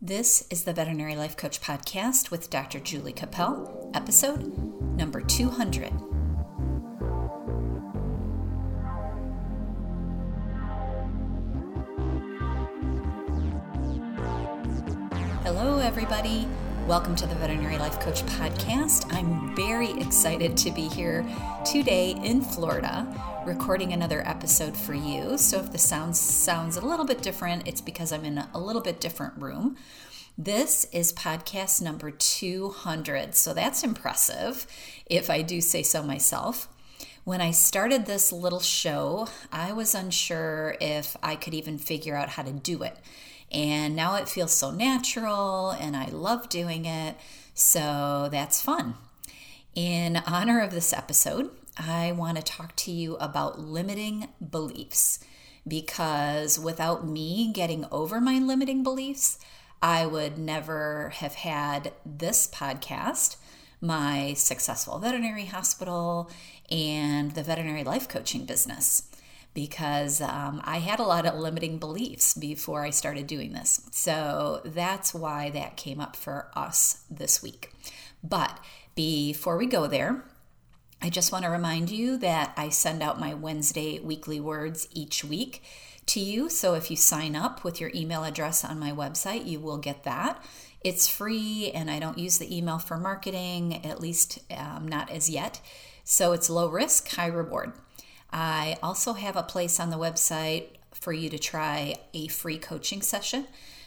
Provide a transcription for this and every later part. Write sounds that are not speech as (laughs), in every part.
This is the Veterinary Life Coach Podcast with Dr. Julie Capel, episode number 200. Hello, everybody. Welcome to the Veterinary Life Coach Podcast. I'm very excited to be here today in Florida recording another episode for you. So if the sound sounds a little bit different, it's because I'm in a little bit different room. This is podcast number 200. So that's impressive if I do say so myself. When I started this little show, I was unsure if I could even figure out how to do it. And now it feels so natural and I love doing it. So that's fun. In honor of this episode, I want to talk to you about limiting beliefs because without me getting over my limiting beliefs, I would never have had this podcast, my successful veterinary hospital, and the veterinary life coaching business because um, I had a lot of limiting beliefs before I started doing this. So that's why that came up for us this week. But before we go there, I just want to remind you that I send out my Wednesday weekly words each week to you. So if you sign up with your email address on my website, you will get that. It's free and I don't use the email for marketing, at least um, not as yet. So it's low risk, high reward. I also have a place on the website for you to try a free coaching session.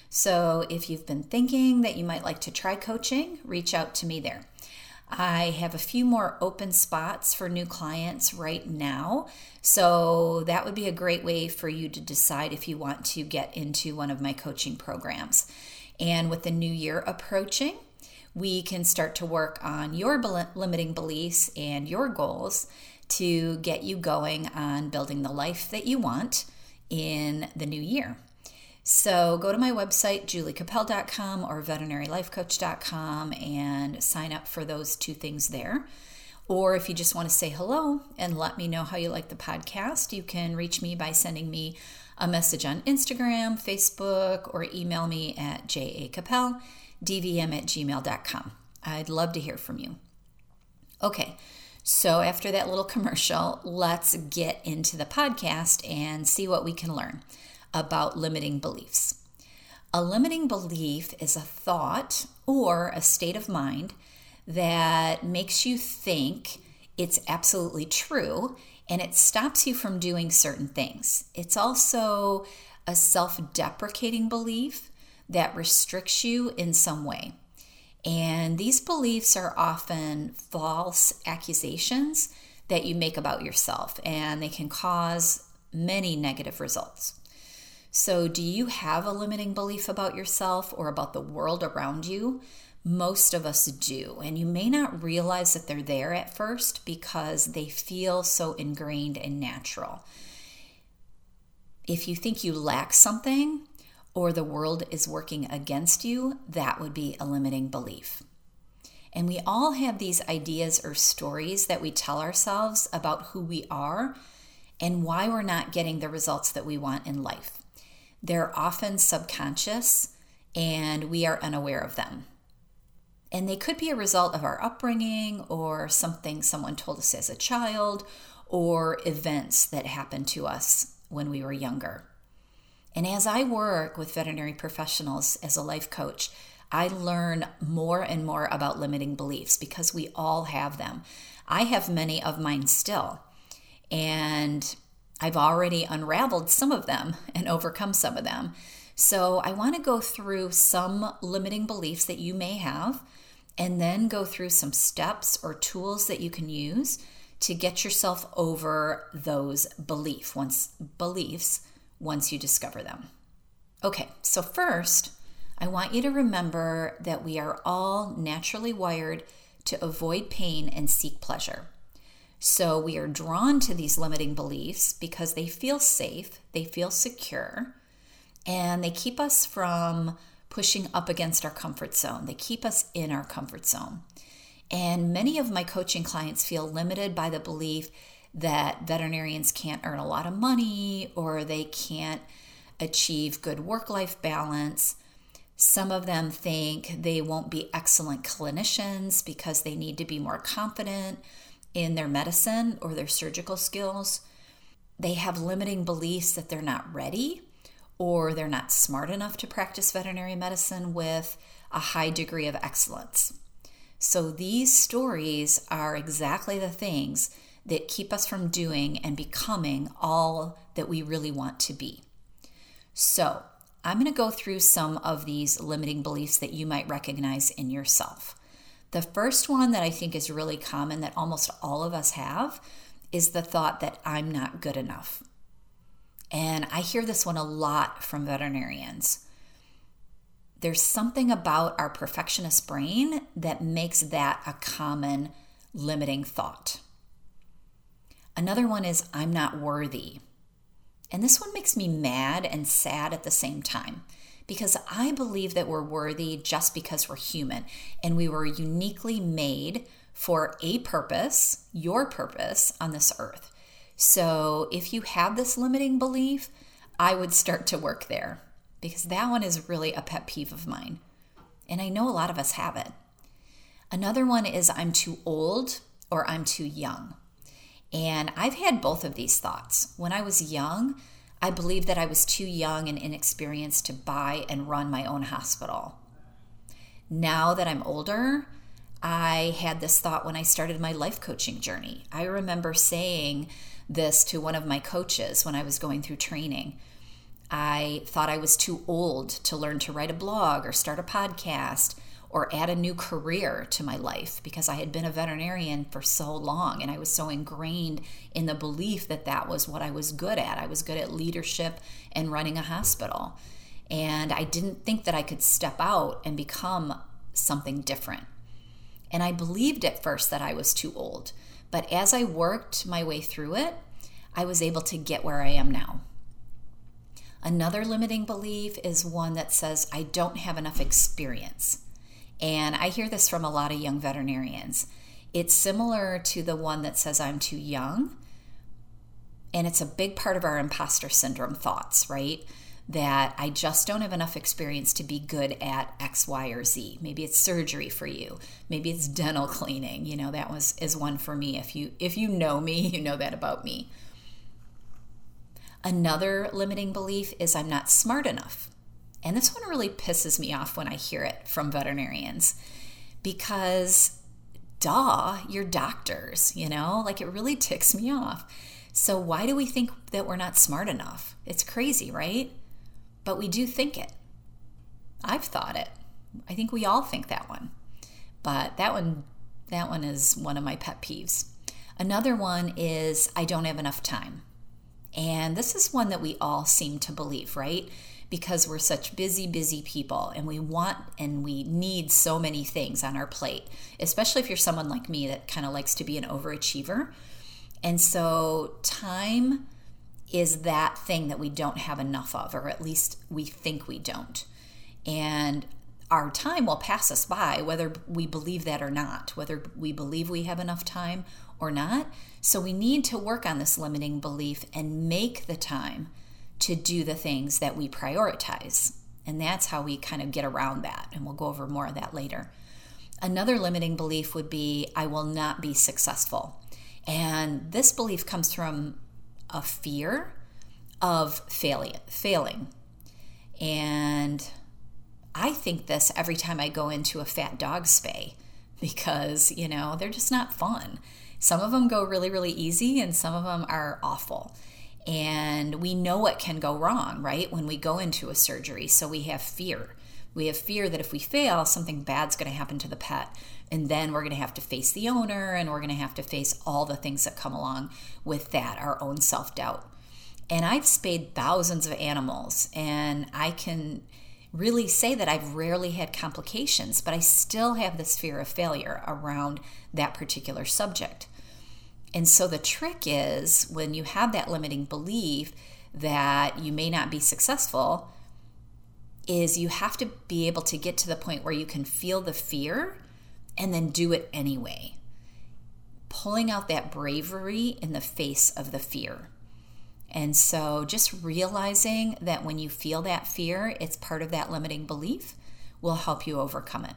So if you've been thinking that you might like to try coaching, reach out to me there. I have a few more open spots for new clients right now. So that would be a great way for you to decide if you want to get into one of my coaching programs. And with the new year approaching, we can start to work on your limiting beliefs and your goals to get you going on building the life that you want in the new year. So go to my website, juliecapel.com or veterinarylifecoach.com, and sign up for those two things there. Or if you just want to say hello and let me know how you like the podcast, you can reach me by sending me a message on Instagram, Facebook, or email me at jacapel, dvm at gmail.com. I'd love to hear from you. Okay, so, after that little commercial, let's get into the podcast and see what we can learn about limiting beliefs. A limiting belief is a thought or a state of mind that makes you think it's absolutely true and it stops you from doing certain things. It's also a self deprecating belief that restricts you in some way. And these beliefs are often false accusations that you make about yourself, and they can cause many negative results. So, do you have a limiting belief about yourself or about the world around you? Most of us do, and you may not realize that they're there at first because they feel so ingrained and natural. If you think you lack something, or the world is working against you, that would be a limiting belief. And we all have these ideas or stories that we tell ourselves about who we are and why we're not getting the results that we want in life. They're often subconscious and we are unaware of them. And they could be a result of our upbringing or something someone told us as a child or events that happened to us when we were younger. And as I work with veterinary professionals as a life coach, I learn more and more about limiting beliefs because we all have them. I have many of mine still. And I've already unraveled some of them (laughs) and overcome some of them. So I want to go through some limiting beliefs that you may have and then go through some steps or tools that you can use to get yourself over those belief once beliefs once you discover them. Okay, so first, I want you to remember that we are all naturally wired to avoid pain and seek pleasure. So we are drawn to these limiting beliefs because they feel safe, they feel secure, and they keep us from pushing up against our comfort zone. They keep us in our comfort zone. And many of my coaching clients feel limited by the belief that veterinarians can't earn a lot of money or they can't achieve good work life balance. Some of them think they won't be excellent clinicians because they need to be more confident in their medicine or their surgical skills. They have limiting beliefs that they're not ready or they're not smart enough to practice veterinary medicine with a high degree of excellence. So, these stories are exactly the things that keep us from doing and becoming all that we really want to be. So, I'm going to go through some of these limiting beliefs that you might recognize in yourself. The first one that I think is really common that almost all of us have is the thought that I'm not good enough. And I hear this one a lot from veterinarians. There's something about our perfectionist brain that makes that a common limiting thought. Another one is I'm not worthy. And this one makes me mad and sad at the same time because I believe that we're worthy just because we're human and we were uniquely made for a purpose, your purpose on this earth. So if you have this limiting belief, I would start to work there because that one is really a pet peeve of mine. And I know a lot of us have it. Another one is I'm too old or I'm too young. And I've had both of these thoughts. When I was young, I believed that I was too young and inexperienced to buy and run my own hospital. Now that I'm older, I had this thought when I started my life coaching journey. I remember saying this to one of my coaches when I was going through training. I thought I was too old to learn to write a blog or start a podcast or add a new career to my life because I had been a veterinarian for so long and I was so ingrained in the belief that that was what I was good at. I was good at leadership and running a hospital. And I didn't think that I could step out and become something different. And I believed at first that I was too old. But as I worked my way through it, I was able to get where I am now. Another limiting belief is one that says I don't have enough experience. And I hear this from a lot of young veterinarians. It's similar to the one that says, I'm too young. And it's a big part of our imposter syndrome thoughts, right? That I just don't have enough experience to be good at X, Y, or Z. Maybe it's surgery for you. Maybe it's dental cleaning. You know, that was is one for me. If you if you know me, (laughs) you know that about me. Another limiting belief is I'm not smart enough. And this one really pisses me off when I hear it from veterinarians because, duh, you're doctors, you know? Like it really ticks me off. So, why do we think that we're not smart enough? It's crazy, right? But we do think it. I've thought it. I think we all think that one. But that one that one is one of my pet peeves. Another one is I don't have enough time. And this is one that we all seem to believe, right? Because we're such busy, busy people and we want and we need so many things on our plate, especially if you're someone like me that kind of likes to be an overachiever. And so, time is that thing that we don't have enough of, or at least we think we don't. And our time will pass us by, whether we believe that or not, whether we believe we have enough time or not. So, we need to work on this limiting belief and make the time to do the things that we prioritize. And that's how we kind of get around that. And we'll go over more of that later. Another limiting belief would be I will not be successful. And this belief comes from a fear of failing, failing. And I think this every time I go into a fat dog spay (laughs) because, you know, they're just not fun. Some of them go really, really easy and some of them are awful and we know what can go wrong, right? When we go into a surgery. So we have fear. We have fear that if we fail, something bad's going to happen to the pet. And then we're going to have to face the owner and we're going to have to face all the things that come along with that, our own self doubt. And I've spayed thousands of animals, and I can really say that I've rarely had complications, but I still have this fear of failure around that particular subject. And so the trick is when you have that limiting belief that you may not be successful, is you have to be able to get to the point where you can feel the fear and then do it anyway. Pulling out that bravery in the face of the fear. And so just realizing that when you feel that fear, it's part of that limiting belief will help you overcome it.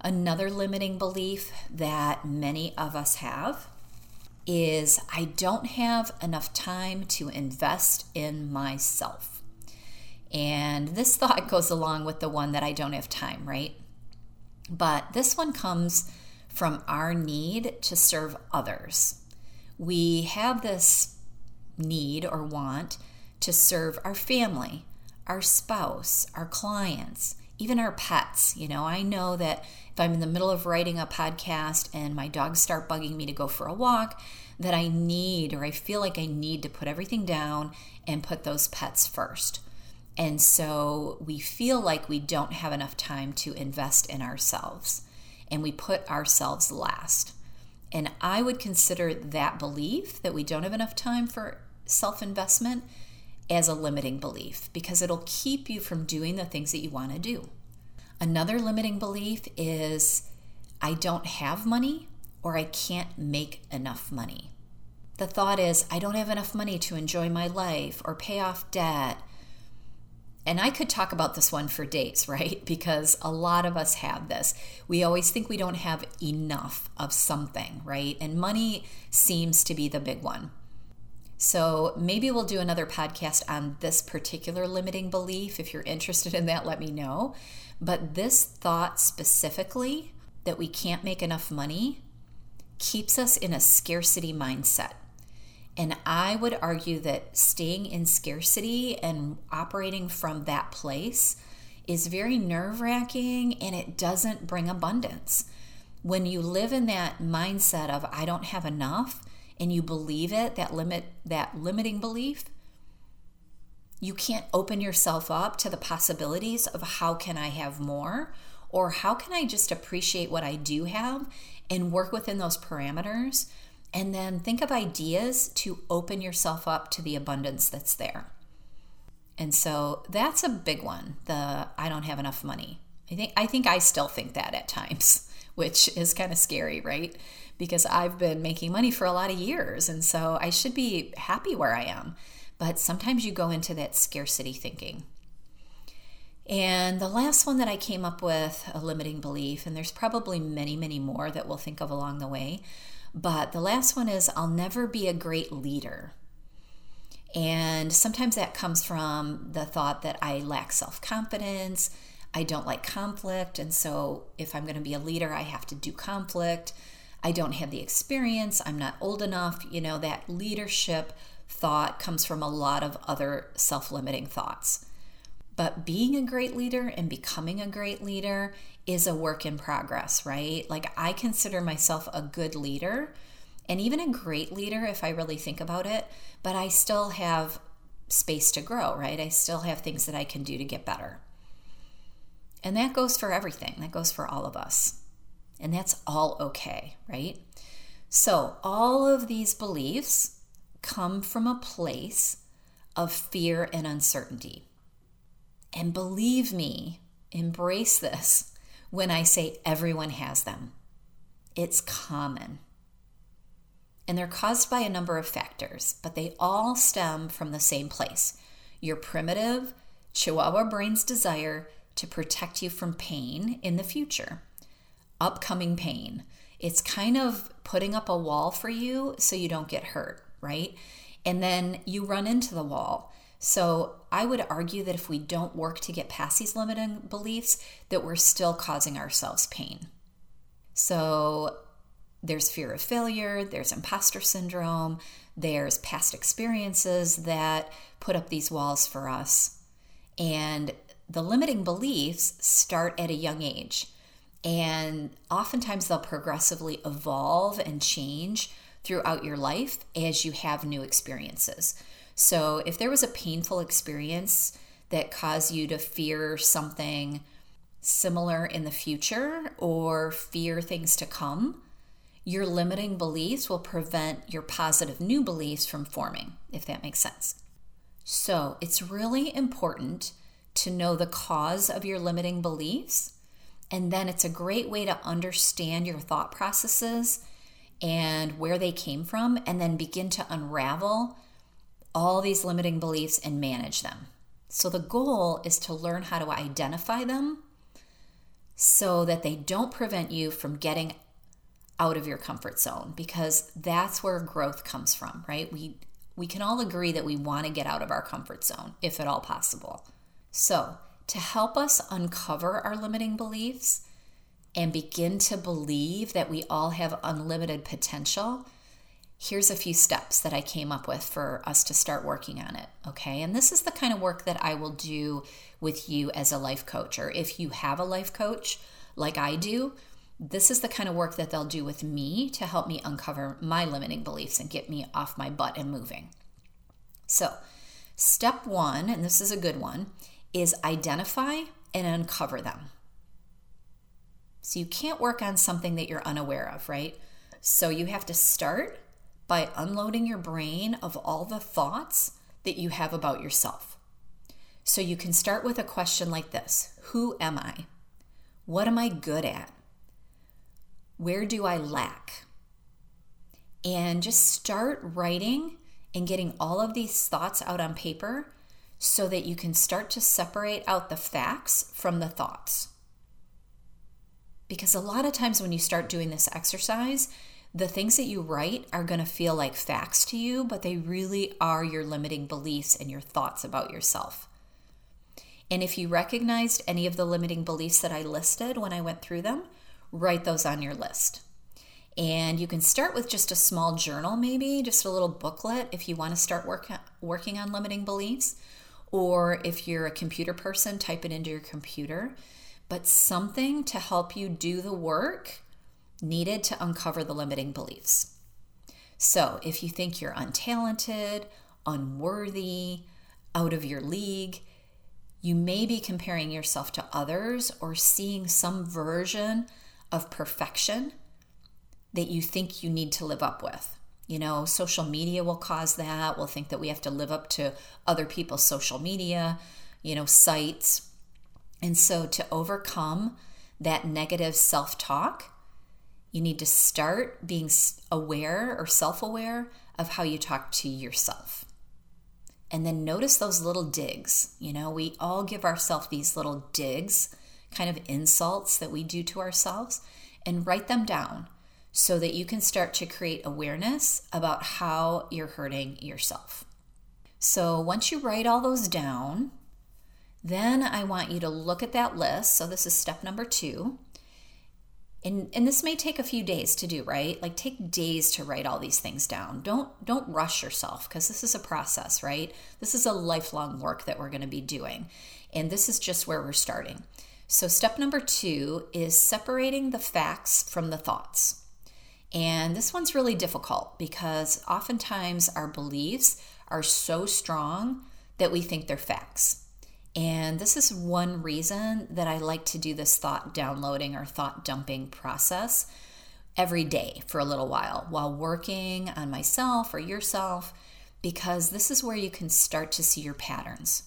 Another limiting belief that many of us have is I don't have enough time to invest in myself. And this (laughs) thought goes along with the one that I don't have time, right? But this one comes from our need to serve others. We have this need or want to serve our family, our spouse, our clients, even our pets. You know, I know that if I'm in the middle of writing a podcast and my dogs start bugging me to go for a walk, that I need or I feel like I need to put everything down and put those pets first. And so we feel like we don't have enough time to invest in ourselves and we put ourselves last. And I would consider that belief that we don't have enough time for self investment as a limiting belief because it'll keep you from doing the things that you want to do. Another limiting belief is I don't have money or I can't make enough money. The thought is I don't have enough money to enjoy my life or pay off debt. And I could talk about this one for days, (laughs) right? Because a lot of us have this. We always think we don't have enough of something, right? And money seems to be the big one. So maybe we'll do another podcast on this particular limiting belief. If you're interested in that, let me know. But this thought specifically that we can't make enough money keeps us in a scarcity mindset. And I would argue that staying in scarcity and operating from that place is very nerve wracking and it doesn't bring abundance. When you live in that mindset of, I don't have enough, and you believe it, that limit that limiting belief, you can't open yourself up to the possibilities of how can I have more or how can I just appreciate what I do have and work within those parameters and then think of ideas to open yourself up to the abundance that's there. And so that's a big one. The I don't have enough money. I think I think I still think that at times, (laughs) which is kind of scary, right? Because I've been making money for a lot of years. And so I should be happy where I am. But sometimes you go into that scarcity thinking. And the last one that I came up with, a limiting belief, and there's probably many, many more that we'll think of along the way. But the last one is I'll never be a great leader. And sometimes that comes from the thought that I lack self confidence. I don't like conflict. And so if I'm going to be a leader, I have to do conflict. I don't have the experience, I'm not old enough. You know, that leadership thought comes from a lot of other self limiting thoughts. But being a great leader and becoming a great leader is a work in progress, right? Like, I consider myself a good leader and even a great leader if I really think about it, but I still have space to grow, right? I still have things that I can do to get better. And that goes for everything, that goes for all of us. And that's all okay, right? So, all of these beliefs come from a place of fear and uncertainty. And believe me, embrace this when I say everyone has them. It's common. And they're caused by a number of factors, but they all stem from the same place your primitive Chihuahua brain's desire to protect you from pain in the future upcoming pain. It's kind of putting up a wall for you so you don't get hurt, right? And then you run into the wall. So I would argue that if we don't work to get past these limiting beliefs, that we're still causing ourselves pain. So there's fear of failure, there's imposter syndrome, there's past experiences that put up these walls for us. And the limiting beliefs start at a young age. And oftentimes they'll progressively evolve and change throughout your life as you have new experiences. So if there was a painful experience that caused you to fear something similar in the future or fear things to come, your limiting beliefs will prevent your positive new beliefs from forming, if that makes sense. So it's really important to know the cause of your limiting beliefs and then it's a great way to understand your thought processes and where they came from, and then begin to unravel all these limiting beliefs and manage them. So the goal is to learn how to identify them so that they don't prevent you from getting out of your comfort zone because that's where growth comes from, right? We we can all agree that we want to get out of our comfort zone if at all possible. So, to help us uncover our limiting beliefs and begin to believe that we all have unlimited potential, here's a few steps that I came up with for us to start working on it. Okay. And this is the kind of work that I will do with you as a life coach, or if you have a life coach like I do, this is the kind of work that they'll do with me to help me uncover my limiting beliefs and get me off my butt and moving. So, step one, and this is a good one, is identify and uncover them. So, you can't work on something that you're unaware of, right? So, you have to start by unloading your brain of all the thoughts that you have about yourself. So, you can start with a question like this Who am I? What am I good at? Where do I lack? And just start writing and getting all of these thoughts out on paper so that you can start to separate out the facts from the thoughts. Because a lot of times when you start doing this exercise, the things that you write are going to feel like facts to you, but they really are your limiting beliefs and your thoughts about yourself. And if you recognized any of the limiting beliefs that I listed when I went through them, write those on your list. And you can start with just a small journal, maybe just a little booklet if you want to start work, working on limiting beliefs. Or if you're a computer person, type it into your computer. But something to help you do the work needed to uncover the limiting beliefs. So if you think you're untalented, unworthy, out of your league, you may be comparing yourself to others or seeing some version of perfection that you think you need to live up with. You know, social media will cause that. We'll think that we have to live up to other people's social media, you know, sites. And so to overcome that negative self talk, you need to start being aware or self aware of how you talk to yourself. And then notice those little digs. You know, we all give ourselves these little digs, kind of insults that we do to ourselves, and write them down so that you can start to create awareness about how you're hurting yourself. So once you write all those down, then I want you to look at that list. So this is step number two. And, and this may take a few days to do right like take days to write all these things down don't don't rush yourself because this is a process right this is a lifelong work that we're going to be doing and this is just where we're starting so step number two is separating the facts from the thoughts and this one's really difficult because oftentimes our beliefs are so strong that we think they're facts. And this is one reason that I like to do this thought downloading or thought dumping process every day for a little while while working on myself or yourself, because this is where you can start to see your patterns.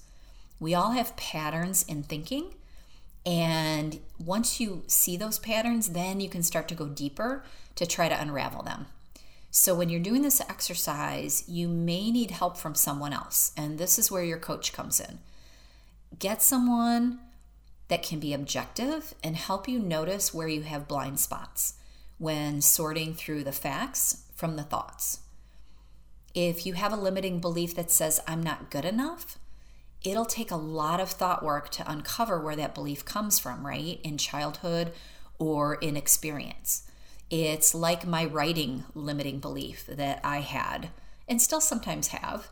We all have patterns in thinking. And once you see those patterns, then you can start to go deeper to try to unravel them. So, when you're doing this exercise, you may need help from someone else. And this is where your coach comes in. Get someone that can be objective and help you notice where you have blind spots when sorting through the facts from the thoughts. If you have a limiting belief that says, I'm not good enough, it'll take a lot of thought work to uncover where that belief comes from, right? In childhood or in experience. It's like my writing limiting belief that I had and still sometimes have.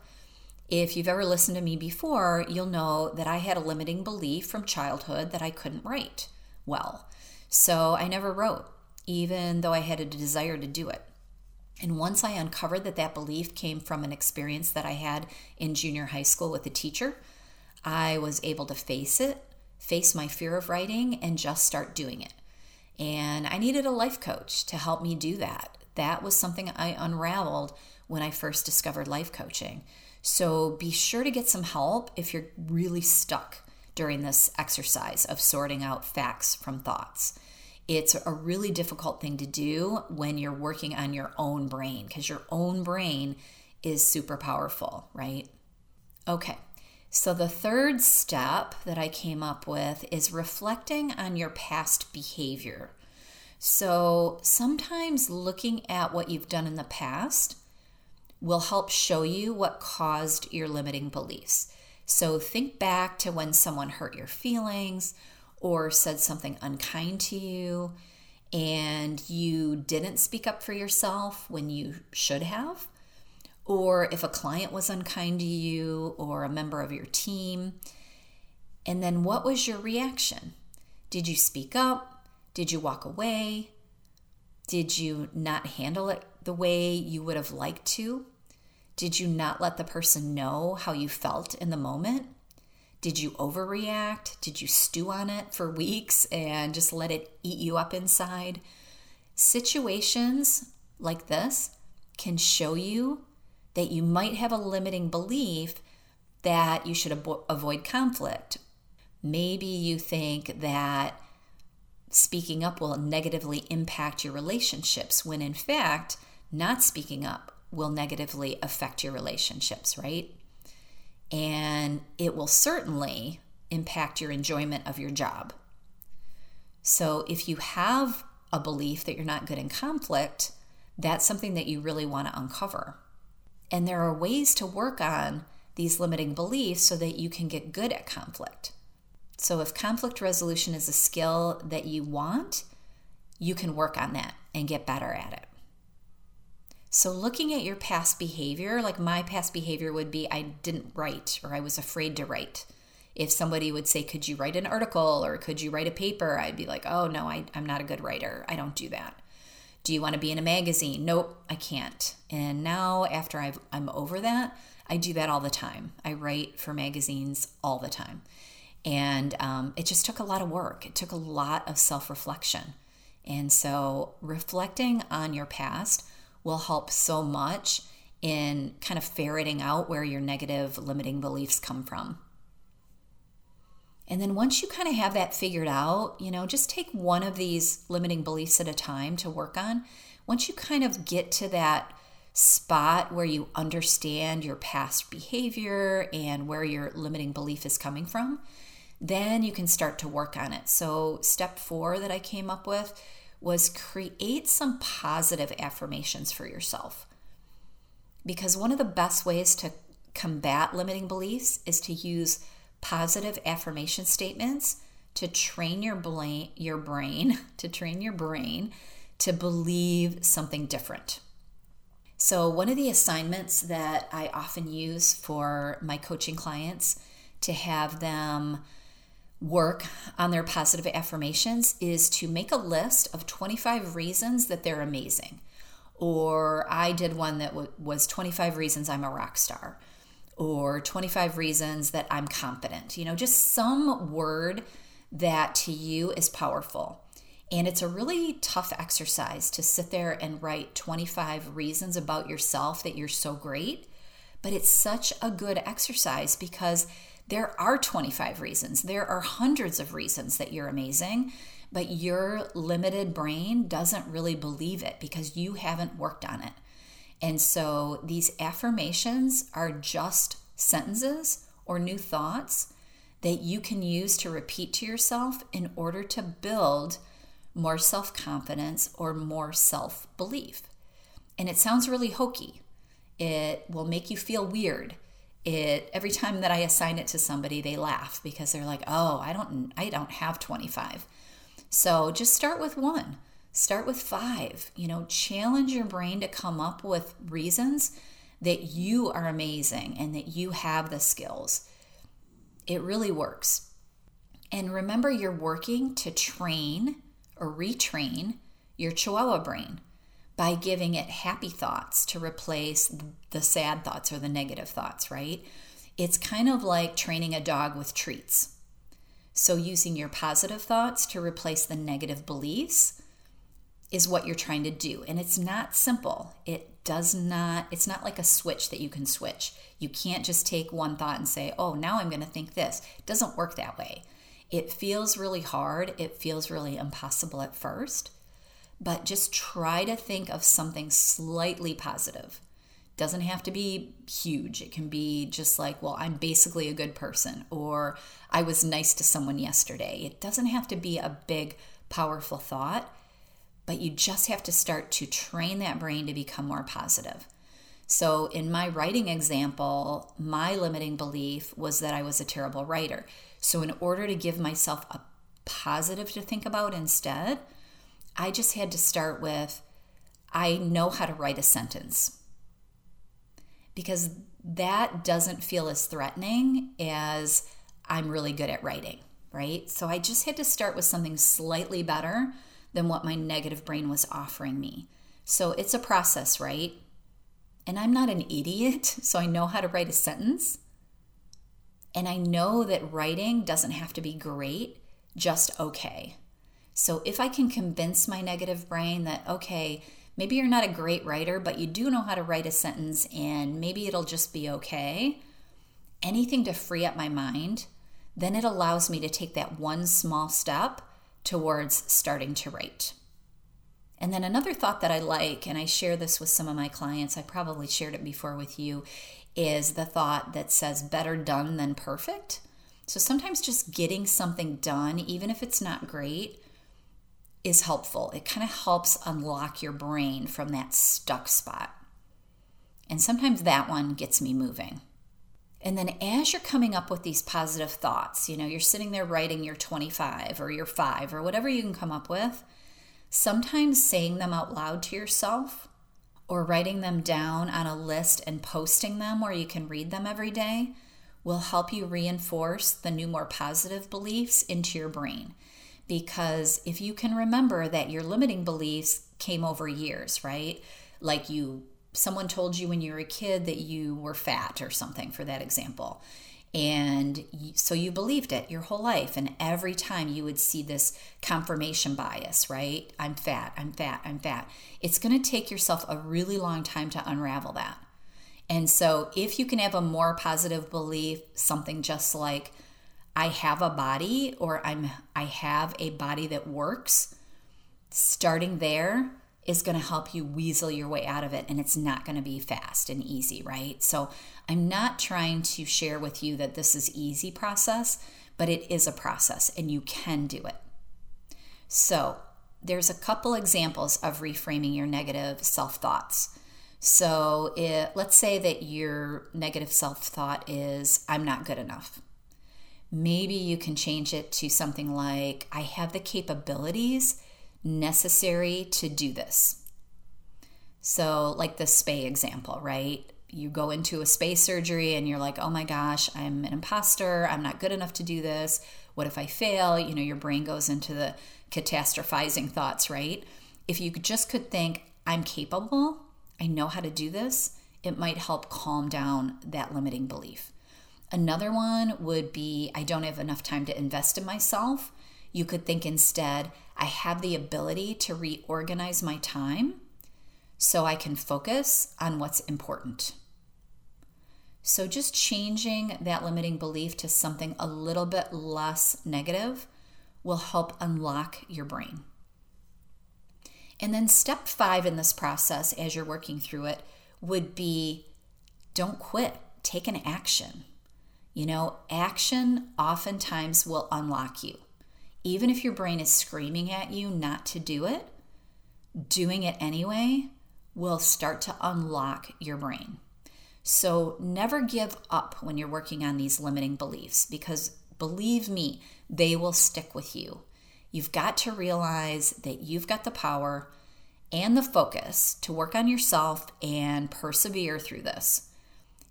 If you've ever listened to me before, you'll know that I had a limiting belief from childhood that I couldn't write well. So I never wrote, even though I had a desire to do it. And once I uncovered that that belief came from an experience that I had in junior high school with a teacher, I was able to face it, face my fear of writing, and just start doing it. And I needed a life coach to help me do that. That was something I unraveled when I first discovered life coaching. So be sure to get some help if you're really stuck during this exercise of sorting out facts from thoughts. It's a really difficult thing to do when you're working on your own brain because your own brain is super powerful, right? Okay, So, the third step that I came up with is reflecting on your past behavior. So, sometimes looking at what you've done in the past will help show you what caused your limiting beliefs. So, think back to when someone hurt your feelings or said something unkind to you and you didn't speak up for yourself when you should have, or if a client was unkind to you or a member of your team. And then what was your reaction? Did you speak up? Did you walk away? Did you not handle it the way you would have liked to? Did you not let the person know how you felt in the moment? Did you overreact? Did you stew on it for weeks and just let it eat you up inside? Situations like this can show you that you might have a limiting belief that you should avo- avoid conflict. Maybe you think that speaking up will negatively impact your relationships when in fact, not speaking up will negatively affect your relationships, right? and it will certainly impact your enjoyment of your job. So, if you have a belief that you're not good in conflict, that's something that you really want to uncover. And there are ways to work on these limiting beliefs so that you can get good at conflict. So, if conflict resolution is a skill that you want, you can work on that and get better at it. So, looking at your past behavior, like my past behavior would be I didn't write or I was afraid to write. If somebody would say, Could you write an article or could you write a paper? I'd be like, Oh, no, I, I'm not a good writer. I don't do that. Do you want to be in a magazine? Nope, I can't. And now, after I've, I'm over that, I do that all the time. I write for magazines all the time. And um, it just took a lot of work, it took a lot of self reflection. And so, reflecting on your past will help so much in kind of ferreting out where your negative limiting beliefs come from. And then once you kind of have that figured out, you know, just take one of these limiting beliefs at a time to work on. Once you kind of get to that spot where you understand your past behavior and where your limiting belief is coming from, then you can start to work on it. So, step four that I came up with was create some positive affirmations for yourself. Because one of the best ways to combat limiting beliefs is to use positive affirmation statements to train your brain, your brain (laughs) to train your brain to believe something different. So, one of the assignments that I often use for my coaching clients to have them work on their positive affirmations is to make a list of 25 reasons that they're amazing. Or I did one that w- was 25 reasons I'm a rock star, or 25 reasons that I'm confident. You know, just some word that to you is powerful. And it's a really tough exercise to sit there and write 25 reasons about yourself that you're so great. But it's such a good exercise because there are 25 reasons. There are hundreds of reasons that you're amazing, but your limited brain doesn't really believe it because you haven't worked on it. And so these affirmations are just sentences or new thoughts that you can use to repeat to yourself in order to build more self confidence or more self belief. And it sounds really hokey. It will make you feel weird it every time that I assign it to somebody, they laugh because they're like, "Oh, I don't I don't have 25." So, just start with one. Start with 5. You know, challenge your brain to come up with reasons that you are amazing and that you have the skills. It really works. And remember, you're working to train or retrain your chihuahua brain by giving it happy thoughts to replace the sad thoughts or the negative thoughts, right? It's kind of like training a dog with treats. So, using your positive thoughts to replace the negative beliefs is what you're trying to do. And it's not simple. It does not, it's not like a switch that you can switch. You can't just take one thought and say, oh, now I'm going to think this. It doesn't work that way. It feels really hard. It feels really impossible at first but just try to think of something slightly positive. doesn't have to be huge. It can be just like, well, I'm basically a good person, or I was nice to someone yesterday. It doesn't have to be a big, powerful thought, but you just have to start to train that brain to become more positive. So, in my writing example, my limiting belief was that I was a terrible writer. So, in order to give myself a positive to think about instead, I just had to start with I know how to write a sentence because that doesn't feel as threatening as I'm really good at writing, right? So I just had to start with something slightly better than what my negative brain was offering me. So it's a process, right? And I'm not an idiot, (laughs) so I know how to write a sentence. And I know that writing doesn't have to be great, just okay. So if I can convince my negative brain that, okay, maybe you're not a great writer, but you do know how to write a sentence and maybe it'll just be okay. Anything to free up my mind, then it allows me to take that one small step towards starting to write. And then another thought that I like, and I share this with some of my clients, I probably shared it before with you, is the thought that says better done than perfect. So sometimes just getting something done, even if it's not great, is helpful. It kind of helps unlock your brain from that stuck spot. And sometimes that one gets me moving. And then as you're coming up with these positive thoughts, you know, you're sitting there writing your 25 or your 5 or whatever you can come up with, sometimes saying them out loud to yourself or writing them down on a list and posting them where you can read them every day will help you reinforce the new, more positive beliefs into your brain because if you can remember that your limiting beliefs came over years, right? Like you someone told you when you were a kid that you were fat or something for that example. And so you believed it your whole life. And every time you would see this confirmation bias, right? I'm fat, I'm fat, I'm fat. It's going to take yourself a really long time to unravel that. And so if you can have a more positive belief, something just like, I have a body or I'm I have a body that works, starting there is going to help you weasel your way out of it and it's not going to be fast and easy, right? So I'm not trying to share with you that this is easy process, but it is a process and you can do it. So, there's a couple examples of reframing your negative self-thoughts. So, it, let's say that your negative self-thought is I'm not good enough maybe you can change it to something like, I have the capabilities necessary to do this. So, like the spay example, right? You go into a spay surgery and you're like, oh my gosh, I'm an imposter. I'm not good enough to do this. What if I fail? You know, your brain goes into the catastrophizing thoughts, right? If you just could think, I'm capable, I know how to do this, it might help calm down that limiting belief. Another one would be I don't have enough time to invest in myself. You could think instead, I have the ability to reorganize my time so I can focus on what's important. So, just changing that limiting belief to something a little bit less negative will help unlock your brain. And then, step five in this process, as you're working through it, would be don't quit, take an action. You know, action oftentimes will unlock you. Even if your brain is screaming at you not to do it, doing it anyway will start to unlock your brain. So never give up when you're working on these limiting beliefs because believe me, they will stick with you. You've got to realize that you've got the power and the focus to work on yourself and persevere through this.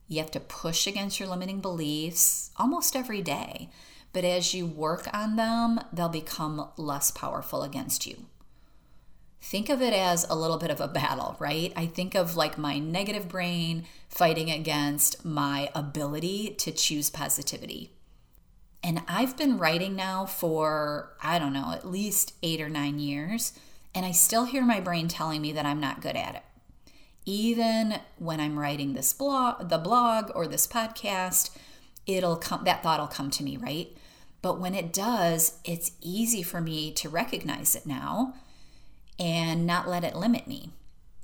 You have to push against your limiting beliefs almost every day. But as you work on them, they'll become less powerful against you. Think of it as a little bit of a battle, right? I think of like my negative brain fighting against my ability to choose positivity. And I've been writing now for, I don't know, at least eight or nine years. And I still hear my brain telling me that I'm not good at it even when I'm writing this blog, the blog or this podcast, it'll come that thought will come to me, right? But when it does, it's easy for me to recognize it now and not let it limit me.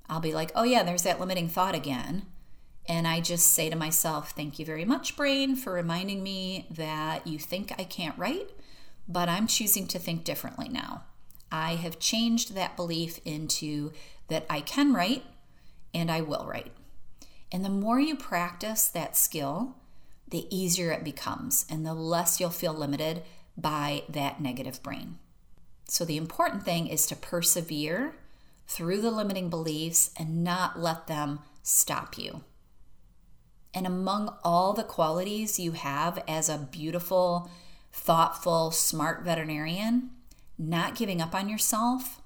I'll be like, "Oh yeah, there's that limiting thought again." And I just say to myself, Thank you very much, brain, for reminding me that you think I can't write, but I'm choosing to think differently now. I have changed that belief into that I can write and I will write. And the more you practice that skill, the easier it becomes and the less you'll feel limited by that negative brain. So, the important thing is to persevere through the limiting beliefs and not let them stop you. And among all the qualities you have as a beautiful, thoughtful, smart veterinarian, not giving up on yourself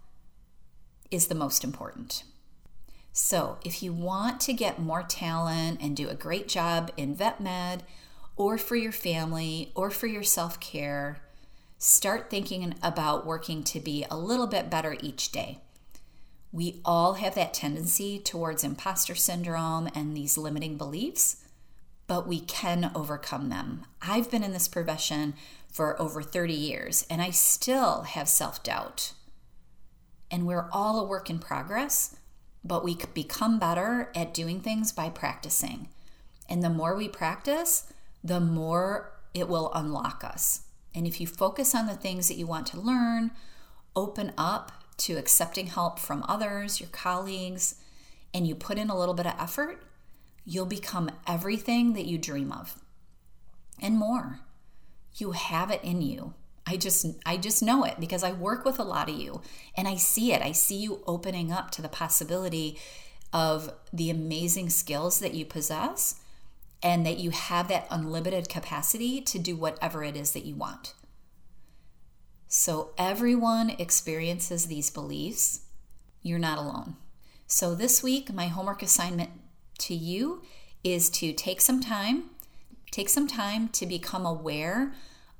is the most important. So, if you want to get more talent and do a great job in vet med or for your family or for your self care, start thinking about working to be a little bit better each day. We all have that tendency towards imposter syndrome and these limiting beliefs, but we can overcome them. I've been in this profession for over 30 years and I still have self doubt. And we're all a work in progress but we become better at doing things by practicing. And the more we practice, the more it will unlock us. And if you focus on the things that you want to learn, open up to accepting help from others, your colleagues, and you put in a little bit of effort, you'll become everything that you dream of and more. You have it in you. I just I just know it because I work with a lot of you and I see it. I see you opening up to the possibility of the amazing skills that you possess and that you have that unlimited capacity to do whatever it is that you want. So everyone experiences these beliefs. You're not alone. So this week my homework assignment to you is to take some time take some time to become aware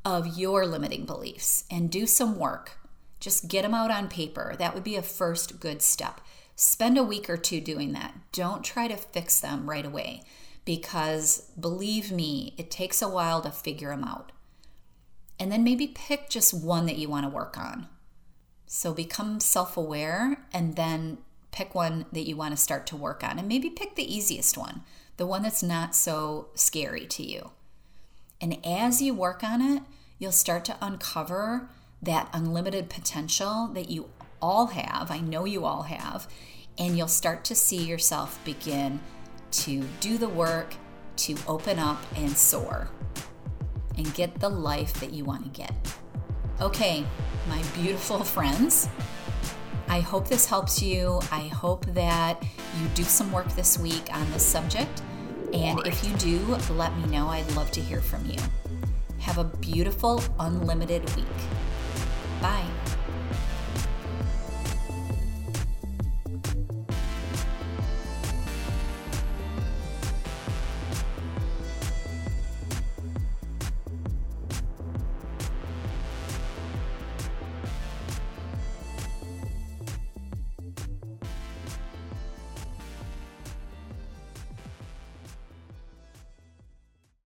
of your limiting beliefs and do some work. Just get them out on paper. That would be a first good step. Spend a week or two doing that. Don't try to fix them right away because believe me, it takes a while to figure them out. And then maybe pick just one that you want to work on. So become self aware and then pick one that you want to start to work on. And maybe pick the easiest one, the one that's not so scary to you. And as you work on it, you'll start to uncover that unlimited potential that you all have. I know you all have. And you'll start to see yourself begin to do the work, to open up and soar and get the life that you want to get. Okay, my beautiful (laughs) friends, I hope this helps you. I hope that you do some work this week on this subject. And if you do, let me know. I'd love to hear from you. Have a beautiful, unlimited week. Bye.